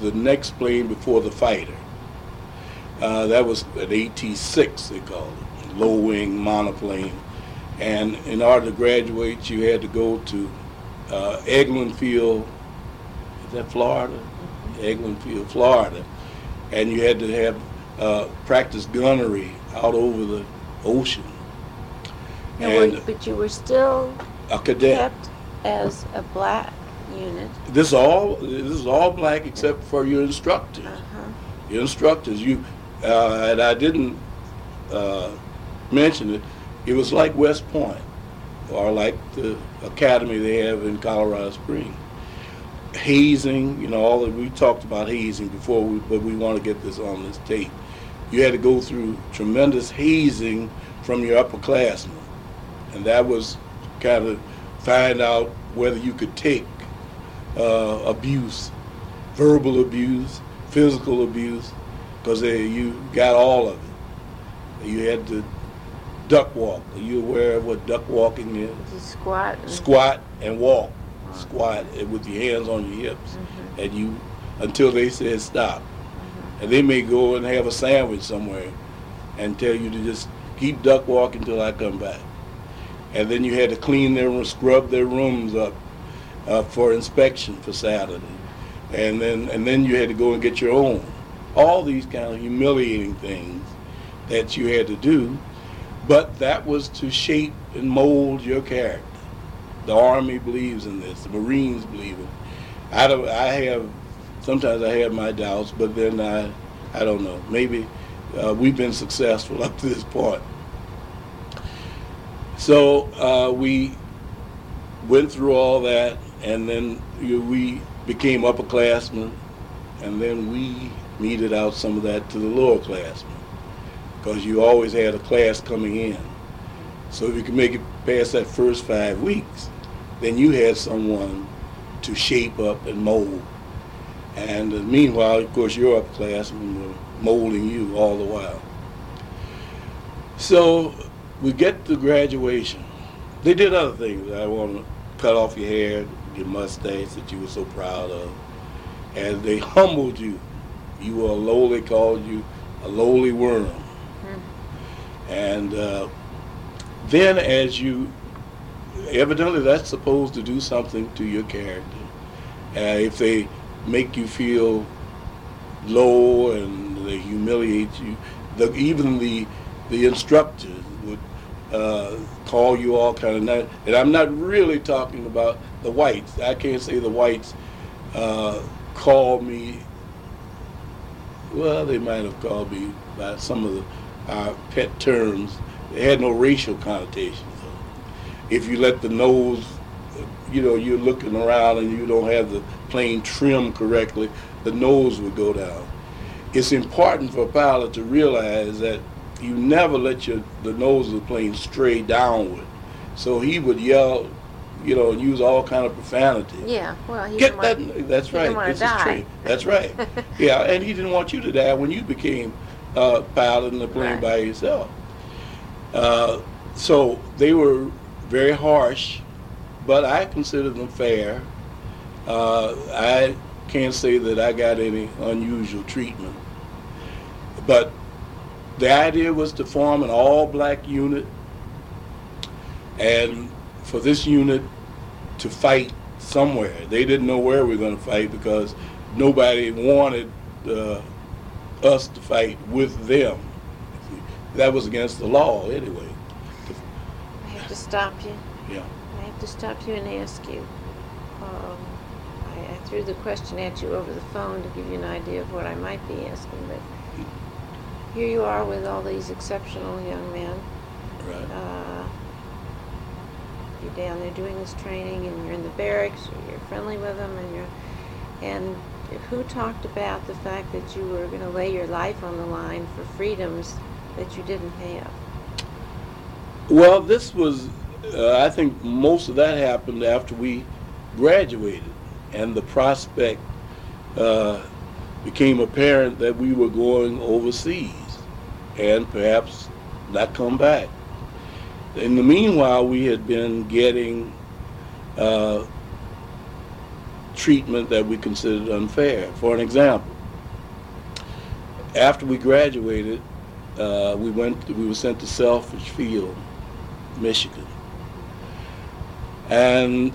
the next plane before the fighter. Uh, that was an AT-6, they called it, low-wing monoplane. And in order to graduate, you had to go to uh, Eglin Field, is that Florida? Eglin Field, Florida. And you had to have uh, practice gunnery out over the ocean. And, but you were still a cadet. kept as a black unit. This all this is all black except for your instructors. Uh-huh. Your instructors, you uh, and I didn't uh, mention it. It was like West Point, or like the academy they have in Colorado Springs. Hazing, you know, all that we talked about hazing before, we, but we want to get this on this tape. You had to go through tremendous hazing from your upperclassmen, and that was kind of find out whether you could take uh, abuse, verbal abuse, physical abuse, because you got all of it. You had to duck walk. Are you aware of what duck walking is? squat. And squat and walk. Squat with your hands on your hips, mm-hmm. and you until they said stop. And they may go and have a sandwich somewhere, and tell you to just keep duck walking until I come back. And then you had to clean their room, scrub their rooms up uh, for inspection for Saturday, and then and then you had to go and get your own. All these kind of humiliating things that you had to do, but that was to shape and mold your character. The Army believes in this. The Marines believe it. I. I have. Sometimes I had my doubts, but then I, I don't know. Maybe uh, we've been successful *laughs* up to this point. So uh, we went through all that, and then we became upperclassmen, and then we meted out some of that to the lower classmen, because you always had a class coming in. So if you could make it past that first five weeks, then you had someone to shape up and mold. And uh, meanwhile, of course, your upperclassmen were molding you all the while. So we get to graduation. They did other things. I want to cut off your hair, your mustache that you were so proud of. And they humbled you. You were lowly, called you a lowly worm. Mm-hmm. And uh, then as you, evidently that's supposed to do something to your character. Uh, if they make you feel low and they humiliate you, the, even the, the instructors would uh, call you all kind of names. And I'm not really talking about the whites. I can't say the whites uh, call me well, they might have called me by some of the our pet terms. They had no racial connotations. If you let the nose, you know, you're looking around and you don't have the plane trimmed correctly, the nose would go down. It's important for a pilot to realize that you never let your the nose of the plane stray downward. So he would yell, you know, and use all kind of profanity. Yeah, well, he Get didn't that. want, That's he right. This is true. That's right. *laughs* yeah, and he didn't want you to die when you became a uh, piloting the plane Right. by yourself. Uh, so they were very harsh, but I consider them fair. Uh, I can't say that I got any unusual treatment, but the idea was to form an all-black unit, and for this unit to fight somewhere. They didn't know where we were going to fight because nobody wanted uh, us to fight with them. That was against the law anyway. I have to stop you. Yeah. To stop you and ask you. Um, I, I threw the question at you over the phone to give you an idea of what I might be asking, but here you are with all these exceptional young men. Right. Uh, you're down there doing this training, and you're in the barracks. Or you're friendly with them, and you're and who talked about the fact that you were going to lay your life on the line for freedoms that you didn't have? Well, this was, uh, I think most of that happened after we graduated, and the prospect uh, became apparent that we were going overseas and perhaps not come back. In the meanwhile, we had been getting uh, treatment that we considered unfair. For an example, after we graduated, uh, we went. We were sent to Selfridge Field, Michigan, and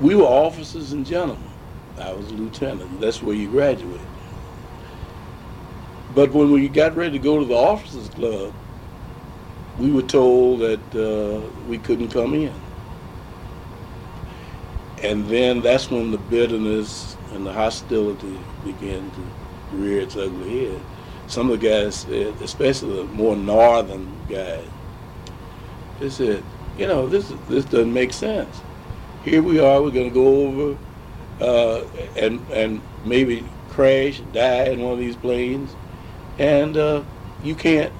we were officers and gentlemen. I was a lieutenant. That's where you graduate. But when we got ready to go to the officers' club, we were told that uh, we couldn't come in. And then that's when the bitterness and the hostility began to rear its ugly head. Some of the guys especially the more northern guys, they said, you know, this this doesn't make sense. Here we are, we're going to go over uh, and and maybe crash, die in one of these planes, and uh, you can't,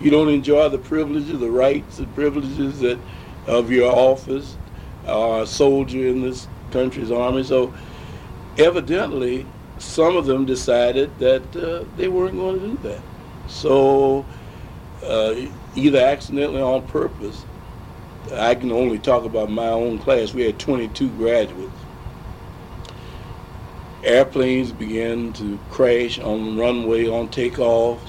you don't enjoy the privileges, the rights and privileges that of your office, a soldier in this country's army. So evidently, some of them decided that uh, they weren't going to do that. So uh, either accidentally or on purpose, I can only talk about my own class. We had 22 graduates. Airplanes began to crash on runway on takeoffs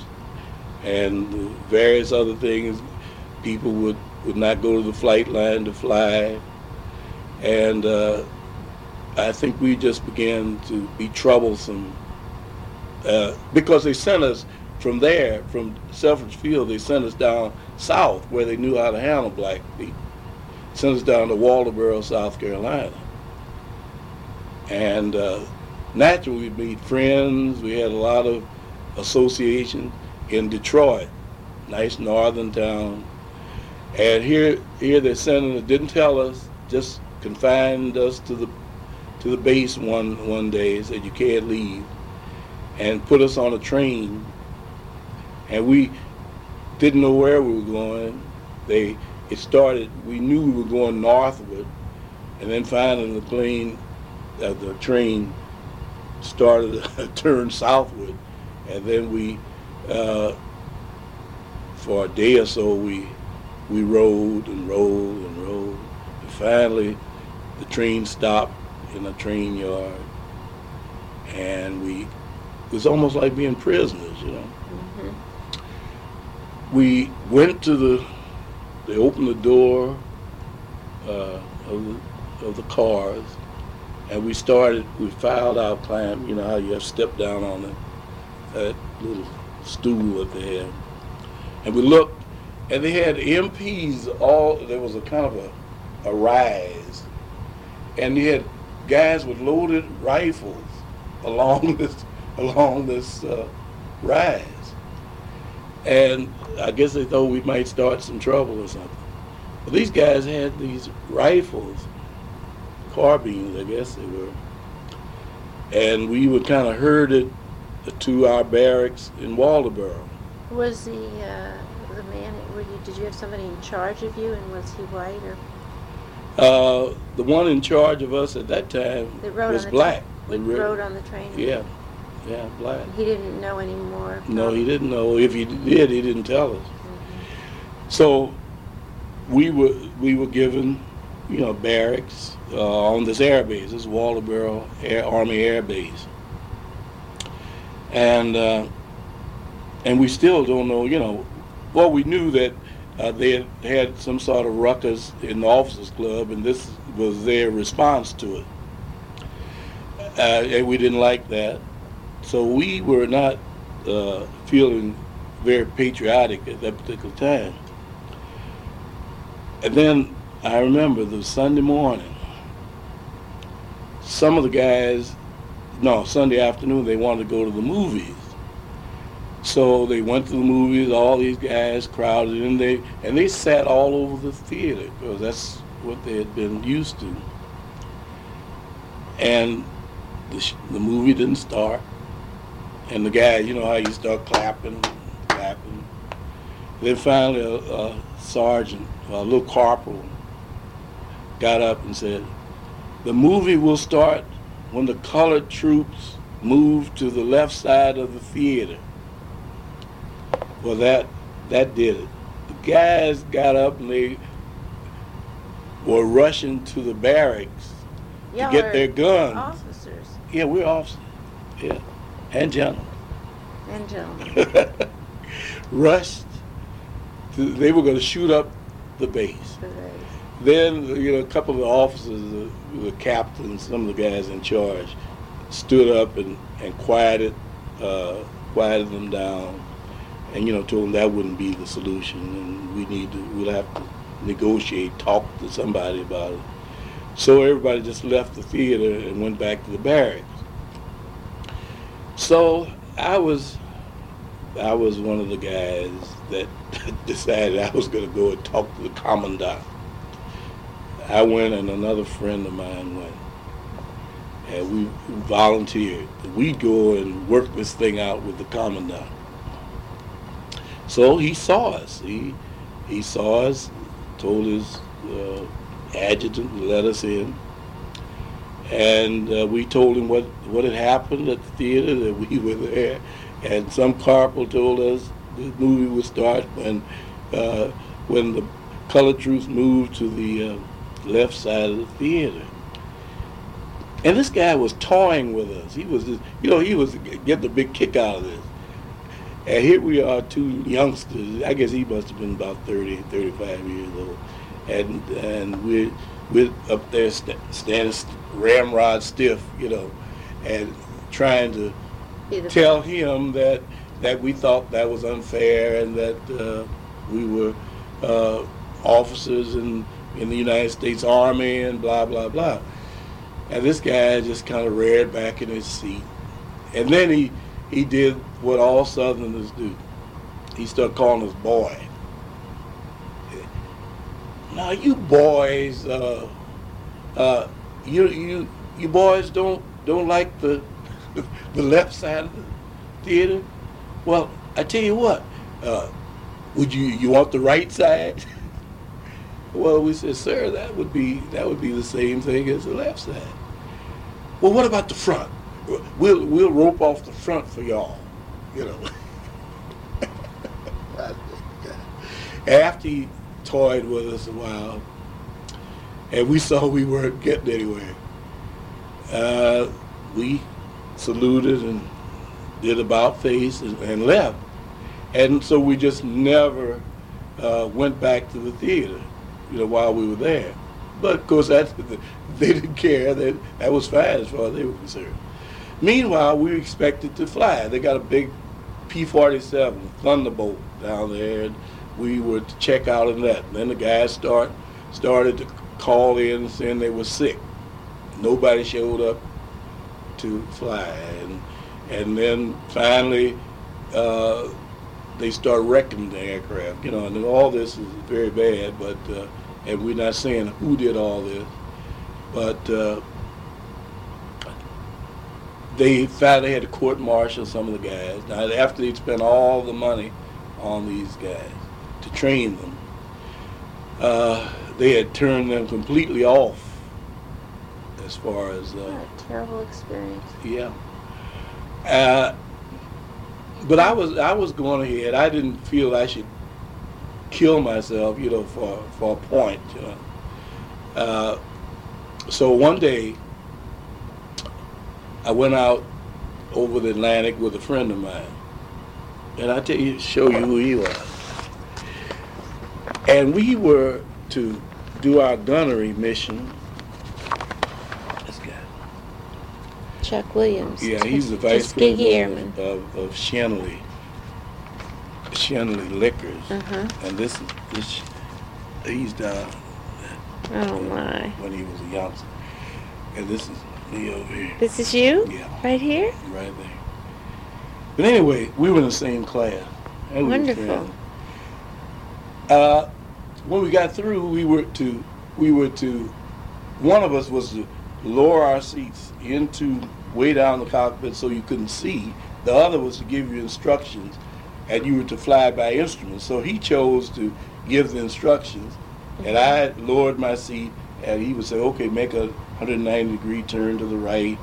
and various other things. People would, would not go to the flight line to fly. And uh, I think we just began to be troublesome uh, because they sent us from there, from Selfridge Field, they sent us down south where they knew how to handle black people. Sent us down to Walterboro, South Carolina. And uh, naturally, we made friends. We had a lot of association in Detroit, nice northern town. And here, here they sent us, didn't tell us, just confined us to the to the base one one day. Said you can't leave, and put us on a train. And we didn't know where we were going. They it started. We knew we were going northward, and then finally the plane, uh, the train started to *laughs* turn southward, and then we, uh, for a day or so, we we rode and rode and rode. And finally, the train stopped in a train yard, and we it was almost like being prisoners, you know. hmm We went to the, they opened the door uh, of, the, of the cars, and we started, we filed our climb, you know how you have step down on the, that little stool that they had. And we looked, and they had MPs all, there was a kind of a, a rise, and they had guys with loaded rifles *laughs* along this along this uh, rise. And I guess they thought we might start some trouble or something. But these guys had these rifles, carbines, I guess they were. And we were kind of herded to our barracks in Walterboro. Was the uh, the man? Were you, did you have somebody in charge of you, and was he white or? Uh, the one in charge of us at that time That was black. Re- rode on the train. Yeah, yeah, black. He didn't know anymore. No, he didn't know. If he did, he didn't tell us. Mhm. So we were we were given, you know, barracks uh, on this air base, this Walterboro Air, Army Air Base, and uh, and we still don't know, you know, well we knew that uh, they had had some sort of ruckus in the officers club, and this was their response to it, uh, and we didn't like that, so we were not uh, feeling very patriotic at that particular time. And then I remember the Sunday morning, some of the guys, no, Sunday afternoon, they wanted to go to the movies. So they went to the movies, all these guys crowded in, they, and they sat all over the theater because that's what they had been used to. And the, sh- the movie didn't start. And the guy, you know how you start clapping, clapping. Then finally a, a sergeant, a little corporal, got up and said, the movie will start when the colored troops move to the left side of the theater. Well, that, that did it. The guys got up and they were rushing to the barracks to Y'all get are their guns. Officers Yeah, we're officers. Yeah, and gentlemen. and gentlemen. *laughs* Rushed. To, they were going to shoot up the base. for those. Then, you know, a couple of the officers, the, the captains, some of the guys in charge, stood up and, and quieted, uh, quieted them down, and you know, told them that wouldn't be the solution, and we need to, we'll have to negotiate, talk to somebody about it. So everybody just left the theater and went back to the barracks. So I was, I was one of the guys that *laughs* decided I was going to go and talk to the commandant. I went and another friend of mine went. And we volunteered. We'd go and work this thing out with the commandant. So he saw us. He he saw us, told his uh, adjutant to let us in. And uh, we told him what, what had happened at the theater, that we *laughs* were there. And some corporal told us the movie would start when, uh, when the color troops moved to the uh, left side of the theater. And this guy was toying with us. He was, just, you know, he was getting a big kick out of this. And here we are, two youngsters. I guess he must have been about 30, 35 years old. And and we're, we're up there st- standing st- ramrod stiff, you know, and trying to tell him that that we thought that was unfair and that uh, we were uh, officers in in the United States Army and blah blah blah. And this guy just kind of reared back in his seat, and then he he did what all Southerners do. He started calling us boy. Now you boys, uh, uh, you you you boys don't don't like the the left side of the theater. Well, I tell you what, uh, would you you want the right side? *laughs* well, we said, sir, that would be that would be the same thing as the left side. Well, what about the front? We'll we'll rope off the front for y'all, you know. *laughs* After he toyed with us a while, and we saw we weren't getting anywhere, uh, we saluted and did about face and, and left. And so we just never uh, went back to the theater, you know, while we were there. But of course, that *laughs* they didn't care. That that was fine as far as they were concerned. Meanwhile, we were expected to fly. They got a big P-47 Thunderbolt down there, and we to check out in that. And then the guys start started to call in saying they were sick. Nobody showed up to fly, and and then finally uh, they start wrecking the aircraft. You know, and all this is very bad. But uh, and we're not saying who did all this, but uh, they finally had to court martial some of the guys. Now after they'd spent all the money on these guys to train them, uh, they had turned them completely off as far as uh, terrible experience. yeah. Uh, but I was I was going ahead. I didn't feel I should kill myself, you know, for for a point, you know. Uh, so one day, I went out over the Atlantic with a friend of mine, and I tell you, show you who he was. And we were to do our gunnery mission. This guy. Chuck Williams. Yeah, he's the vice president of, of Shanley, Shanley Liquors. Uh-huh. And this is, this, he's down Oh, my. when he was a youngster. And this is me over here, This is you? Yeah. Right here? right there. But anyway, we were in the same class. Wonderful. Uh, when we got through, we were to, we were to, one of us was to lower our seats into way down the cockpit so you couldn't see. The other was to give you instructions, and you were to fly by instruments. So he chose to give the instructions, and I lowered my seat, and he would say, "Okay, make a 190 degree turn to the right,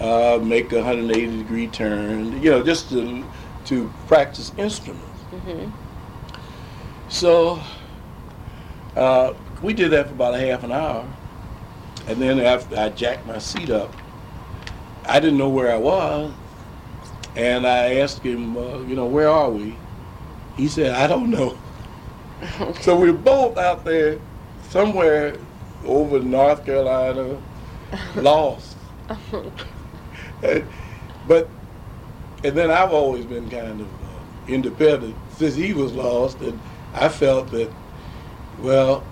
uh, make a 180 degree turn," you know, just to to practice instruments. Mm-hmm. So uh, we did that for about a half an hour, and then after I jacked my seat up, I didn't know where I was, and I asked him, uh, you know, where are we? He said, I don't know. *laughs* So we we're both out there somewhere over North Carolina, *laughs* lost. *laughs* And- but and then I've always been kind of uh, independent since he was lost, and I felt that, well,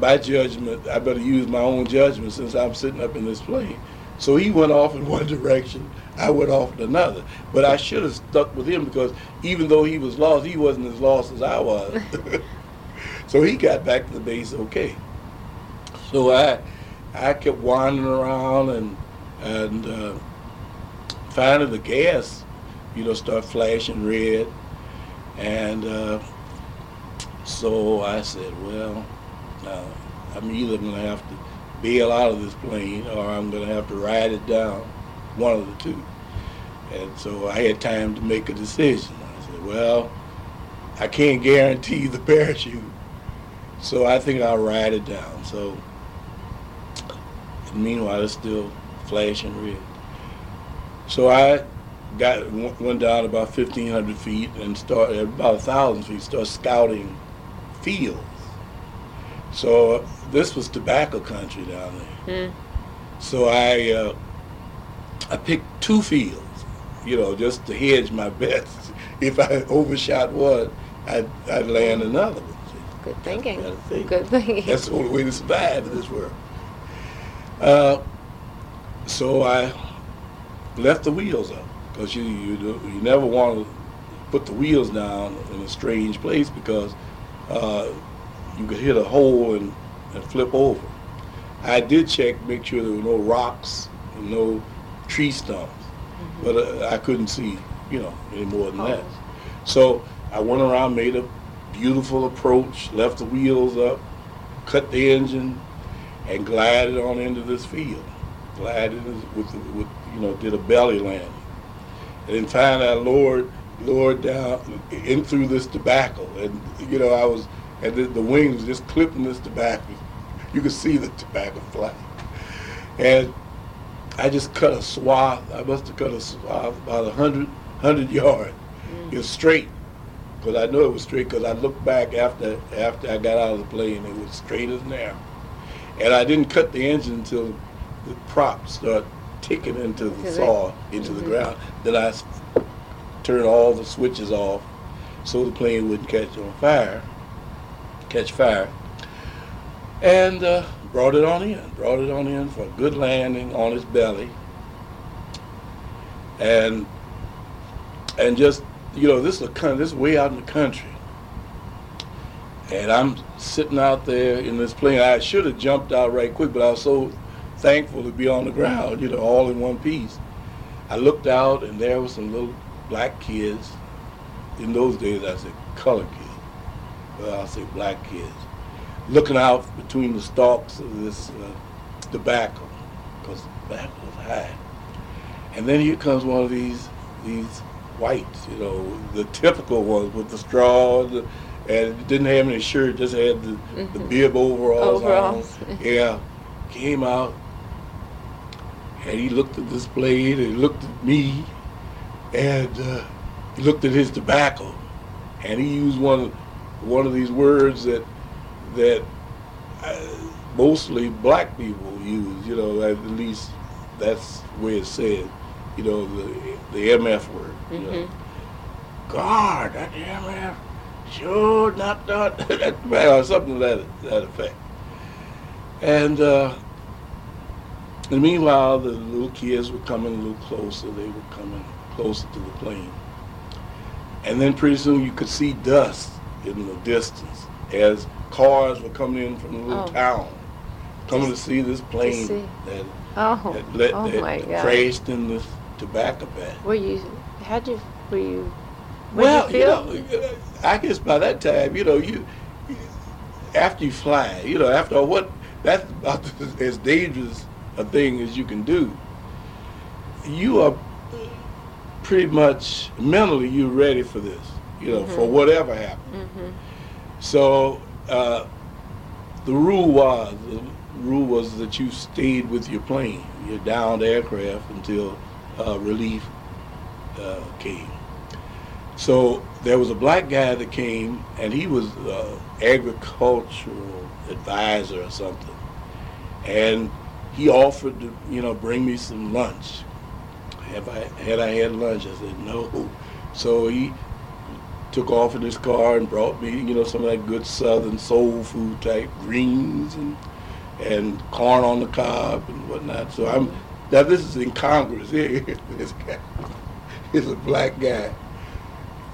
my judgment, I better use my own judgment since I'm sitting up in this plane. So he went off in *laughs* one direction, I went off in another. But I should have stuck with him because even though he was lost, he wasn't as lost as I was. *laughs* so he got back to the base okay. So I, I kept wandering around and and uh, finally the gas, you know, start flashing red, and uh, so I said, well, uh, I'm either gonna have to bail out of this plane or I'm gonna have to ride it down, one of the two. And so I had time to make a decision. I said, well, I can't guarantee the parachute, so I think I'll ride it down. So meanwhile, it's still flashing red. So I got went down about 1,500 feet and started about 1,000 feet, started scouting fields. So this was tobacco country down there. Mm. So I uh, I picked two fields, you know, just to hedge my *laughs* bets. If I overshot one, I'd, I'd land another one. Good thinking. Think. Good thinking. That's the only way to survive in this world. Uh, so I left the wheels up because you, you do- you never want to put the wheels down in a strange place because uh, you could hit a hole and, and flip over. I did check, make sure there were no rocks, and no tree stumps, but uh, I couldn't see, you know, any more than that. So I went around, made a beautiful approach, left the wheels up, cut the engine, and glided on into this field. Glided with, with you know, did a belly landing. And then finally I lowered, lowered down in through this tobacco. And, you know, I was, and the, the wings just clipping this tobacco. You could see the tobacco fly. And I just cut a swath. I must have cut a swath about a hundred, hundred yards. It was straight, because I know it was straight. Because I looked back after after I got out of the plane, it was straight as an arrow. And I didn't cut the engine until the prop started ticking into the saw into the Mhm. ground. Then I turned all the switches off, so the plane wouldn't catch on fire, catch fire, and uh, brought it on in. Brought it on in for a good landing on its belly. and and just you know this is a this is way out in the country, and I'm sitting out there in this plane. I should have jumped out right quick, but I was so thankful to be on the ground, you know, all in one piece. I looked out, and there was some little black kids. In those days, I said colored kids. Well, I'll say black kids, looking out between the stalks of this uh, tobacco, because tobacco was high. And then here comes one of these these whites, you know, the typical ones with the straw, and, the, and didn't have any shirt, just had the, the Mhm. bib overalls, Overalls. on. *laughs* Yeah, came out, and he looked at this blade, and he looked at me, and uh, he looked at his tobacco, and he used one of one of these words that that uh, mostly black people use. You know, at least that's where it's said. You know, the the MF word. You know. God, that MF sure not not that *laughs* or something to that that effect. And uh, and meanwhile, the little kids were coming a little closer. They were coming closer to the plane. And then pretty soon you could see dust in the distance as cars were coming in from the little Oh. town, coming to see this plane see. that, Oh, that, let, oh that God. crashed in the tobacco patch. Were you? How'd you? Were you? Well, you you know, I guess by that time, you know, you after you fly, you know, after what that's about *laughs* as dangerous a thing as you can do. You are pretty much mentally you're ready for this, you know, for Mhm. whatever happens. hmm So uh, the rule was the rule was that you stayed with your plane, your downed aircraft until uh, relief uh, came. So there was a black guy that came, and he was uh, agricultural advisor or something, and he offered to you know bring me some lunch. Have I had I had lunch? I said no. So he took off in his car and brought me, you know, some of that good Southern soul food type greens and and corn on the cob and whatnot. So I'm now this is in Congress. *laughs* Here, this guy is a black guy.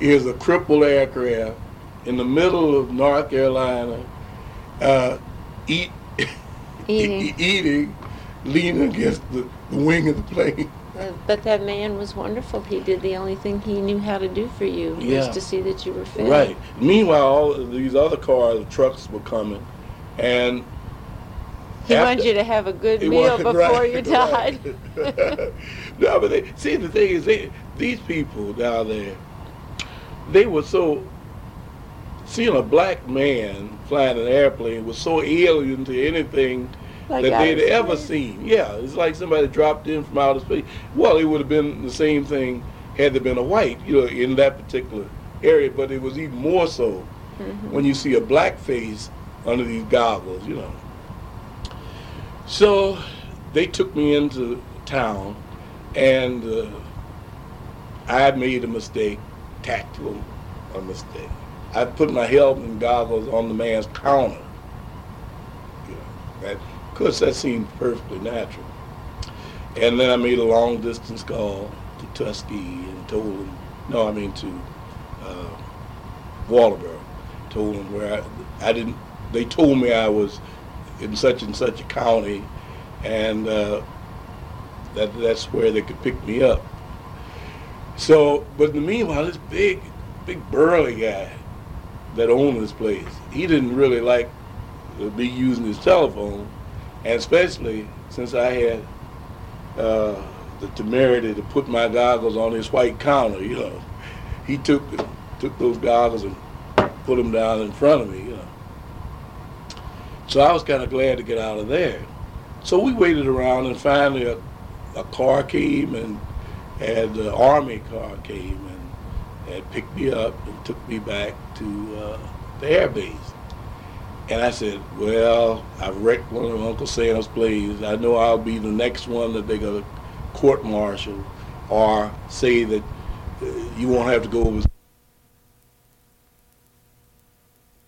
Here's a crippled aircraft in the middle of North Carolina, uh, eat *laughs* Eating. eating, leaning against the, the wing of the plane. But that man was wonderful. He did the only thing he knew how to do for you Yeah. was to see that you were fed. Right. Meanwhile, all of these other cars, the trucks were coming, and He after- wanted you to have a good meal wanted- before right, you died. right. *laughs* *laughs* no, but they, see, the thing is, they, these people down there, they were so. Seeing a black man flying an airplane was so alien to anything Like that they'd ever seen. Yeah, it's like somebody dropped in from outer space. Well, it would have been the same thing had there been a white, you know, in that particular area, but it was even more so Mhm. when you see a black face under these goggles, you know. So they took me into town, and uh, I made a mistake, tactical a mistake. I put my helmet and goggles on the man's counter. You know, that, course, that seemed perfectly natural. And then I made a long distance call to Tuskegee and told him, no, I mean to uh, Walterboro. Told him where I, I didn't. They told me I was in such and such a county, and uh, that that's where they could pick me up. So, but in the meanwhile, this big, big burly guy that owned this place, he didn't really like be using his telephone, and especially since I had uh, the temerity to put my goggles on his white counter, you know, he took took those goggles and put them down in front of me, you know. So I was kind of glad to get out of there. So we waited around, and finally a, a car came, and and the army car came and, and picked me up and took me back to uh, the air base. And I said, well, I wrecked one of Uncle Sam's planes. I know I'll be the next one that they're going to court martial or say that uh, you won't have to go over